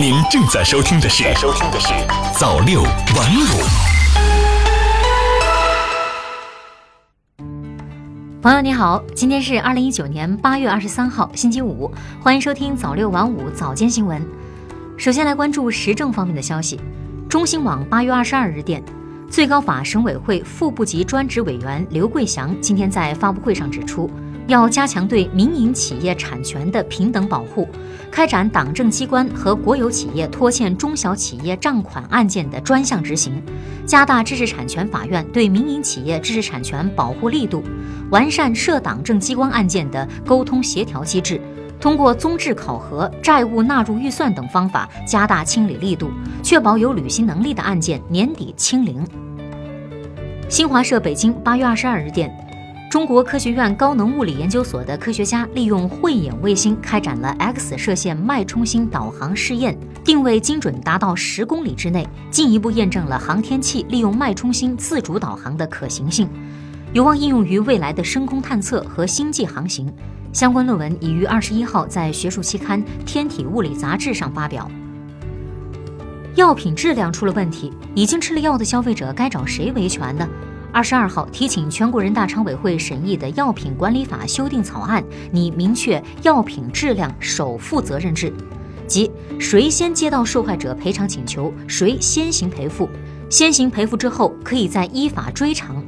您正在收听的是《收听的是早六晚五》。朋友你好，今天是二零一九年八月二十三号，星期五，欢迎收听早六晚五早间新闻。首先来关注时政方面的消息。中新网八月二十二日电，最高法审委会副部级专职委员刘桂祥今天在发布会上指出。要加强对民营企业产权的平等保护，开展党政机关和国有企业拖欠中小企业账款案件的专项执行，加大知识产权法院对民营企业知识产权保护力度，完善涉党政机关案件的沟通协调机制，通过综治考核、债务纳入预算等方法加大清理力度，确保有履行能力的案件年底清零。新华社北京八月二十二日电。中国科学院高能物理研究所的科学家利用慧眼卫星开展了 X 射线脉冲星导航试验，定位精准达到十公里之内，进一步验证了航天器利用脉冲星自主导航的可行性，有望应用于未来的深空探测和星际航行。相关论文已于二十一号在学术期刊《天体物理杂志》上发表。药品质量出了问题，已经吃了药的消费者该找谁维权呢？二十二号提请全国人大常委会审议的《药品管理法》修订草案拟明确药品质量首负责任制，即谁先接到受害者赔偿请求，谁先行赔付，先行赔付之后可以再依法追偿。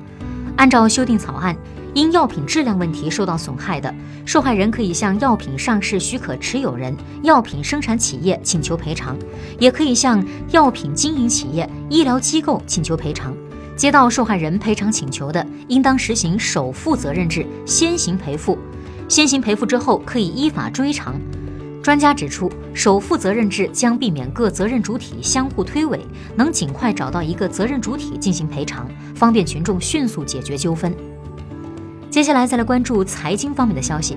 按照修订草案，因药品质量问题受到损害的受害人可以向药品上市许可持有人、药品生产企业请求赔偿，也可以向药品经营企业、医疗机构请求赔偿。接到受害人赔偿请求的，应当实行首负责任制，先行赔付。先行赔付之后，可以依法追偿。专家指出，首负责任制将避免各责任主体相互推诿，能尽快找到一个责任主体进行赔偿，方便群众迅速解决纠纷。接下来再来关注财经方面的消息。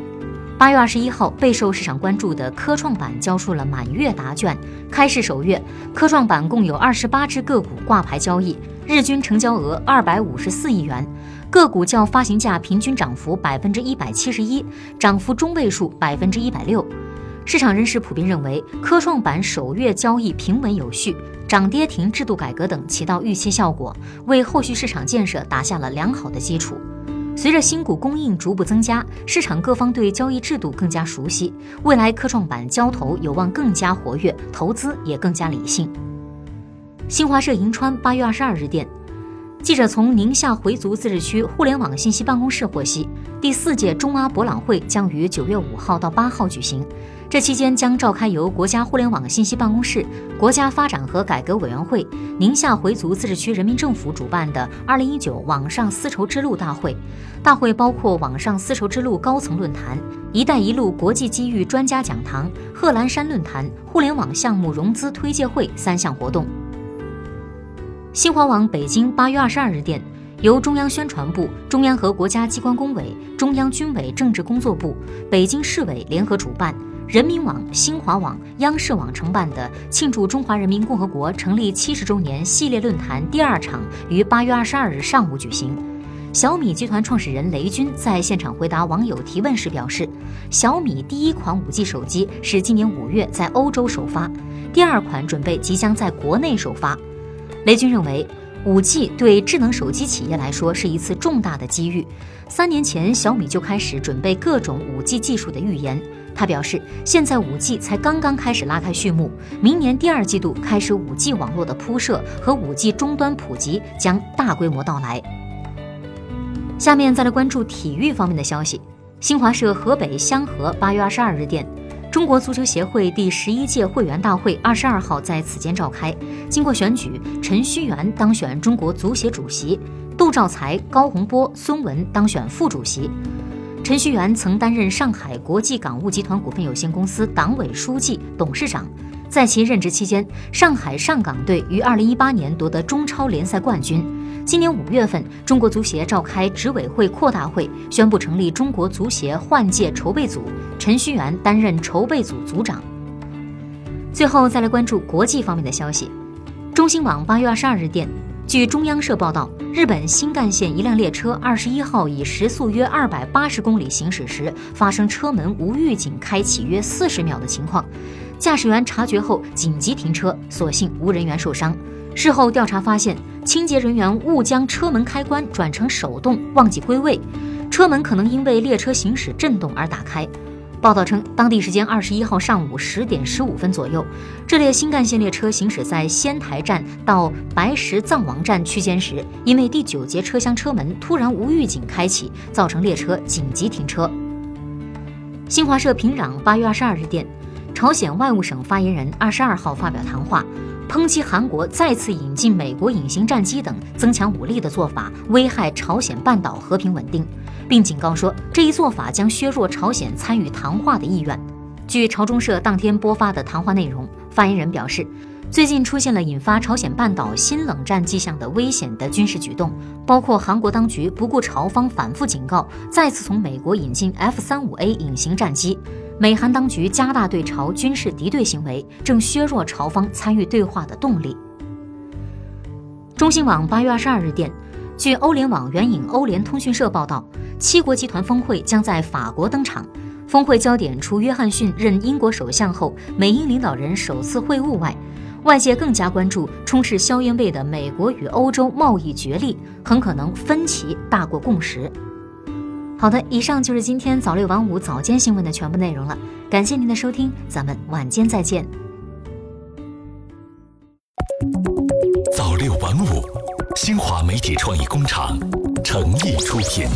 八月二十一号，备受市场关注的科创板交出了满月答卷。开市首月，科创板共有二十八只个股挂牌交易。日均成交额二百五十四亿元，个股较发行价平均涨幅百分之一百七十一，涨幅中位数百分之一百六。市场人士普遍认为，科创板首月交易平稳有序，涨跌停制度改革等起到预期效果，为后续市场建设打下了良好的基础。随着新股供应逐步增加，市场各方对交易制度更加熟悉，未来科创板交投有望更加活跃，投资也更加理性。新华社银川八月二十二日电，记者从宁夏回族自治区互联网信息办公室获悉，第四届中阿博览会将于九月五号到八号举行。这期间将召开由国家互联网信息办公室、国家发展和改革委员会、宁夏回族自治区人民政府主办的二零一九网上丝绸之路大会。大会包括网上丝绸之路高层论坛、一带一路国际机遇专家讲堂、贺兰山论坛、互联网项目融资推介会三项活动。新华网北京八月二十二日电，由中央宣传部、中央和国家机关工委、中央军委政治工作部、北京市委联合主办，人民网、新华网、央视网承办的庆祝中华人民共和国成立七十周年系列论坛第二场于八月二十二日上午举行。小米集团创始人雷军在现场回答网友提问时表示，小米第一款五 G 手机是今年五月在欧洲首发，第二款准备即将在国内首发。雷军认为，五 G 对智能手机企业来说是一次重大的机遇。三年前，小米就开始准备各种五 G 技术的预言。他表示，现在五 G 才刚刚开始拉开序幕，明年第二季度开始，五 G 网络的铺设和五 G 终端普及将大规模到来。下面再来关注体育方面的消息。新华社河北香河八月二十二日电。中国足球协会第十一届会员大会二十二号在此间召开。经过选举，陈戌源当选中国足协主席，杜兆才、高洪波、孙文当选副主席。陈戌源曾担任上海国际港务集团股份有限公司党委书记、董事长。在其任职期间，上海上港队于二零一八年夺得中超联赛冠军。今年五月份，中国足协召开执委会扩大会，宣布成立中国足协换届筹备组，陈戌源担任筹备组组长。最后再来关注国际方面的消息。中新网八月二十二日电，据中央社报道，日本新干线一辆列车二十一号以时速约二百八十公里行驶时，发生车门无预警开启约四十秒的情况。驾驶员察觉后紧急停车，所幸无人员受伤。事后调查发现，清洁人员误将车门开关转成手动，忘记归位，车门可能因为列车行驶震动而打开。报道称，当地时间二十一号上午十点十五分左右，这列新干线列车行驶在仙台站到白石藏王站区间时，因为第九节车厢车门突然无预警开启，造成列车紧急停车。新华社平壤八月二十二日电，朝鲜外务省发言人二十二号发表谈话，抨击韩国再次引进美国隐形战机等增强武力的做法，危害朝鲜半岛和平稳定。并警告说，这一做法将削弱朝鲜参与谈话的意愿。据朝中社当天播发的谈话内容，发言人表示，最近出现了引发朝鲜半岛新冷战迹象的危险的军事举动，包括韩国当局不顾朝方反复警告，再次从美国引进 F 三五 A 隐形战机；美韩当局加大对朝军事敌对行为，正削弱朝方参与对话的动力。中新网八月二十二日电，据欧联网援引欧联通讯社报道。七国集团峰会将在法国登场，峰会焦点除约翰逊任英国首相后美英领导人首次会晤外，外界更加关注充斥硝烟味的美国与欧洲贸易角力，很可能分歧大过共识。好的，以上就是今天早六晚五早间新闻的全部内容了，感谢您的收听，咱们晚间再见。早六晚五，新华媒体创意工厂诚意出品。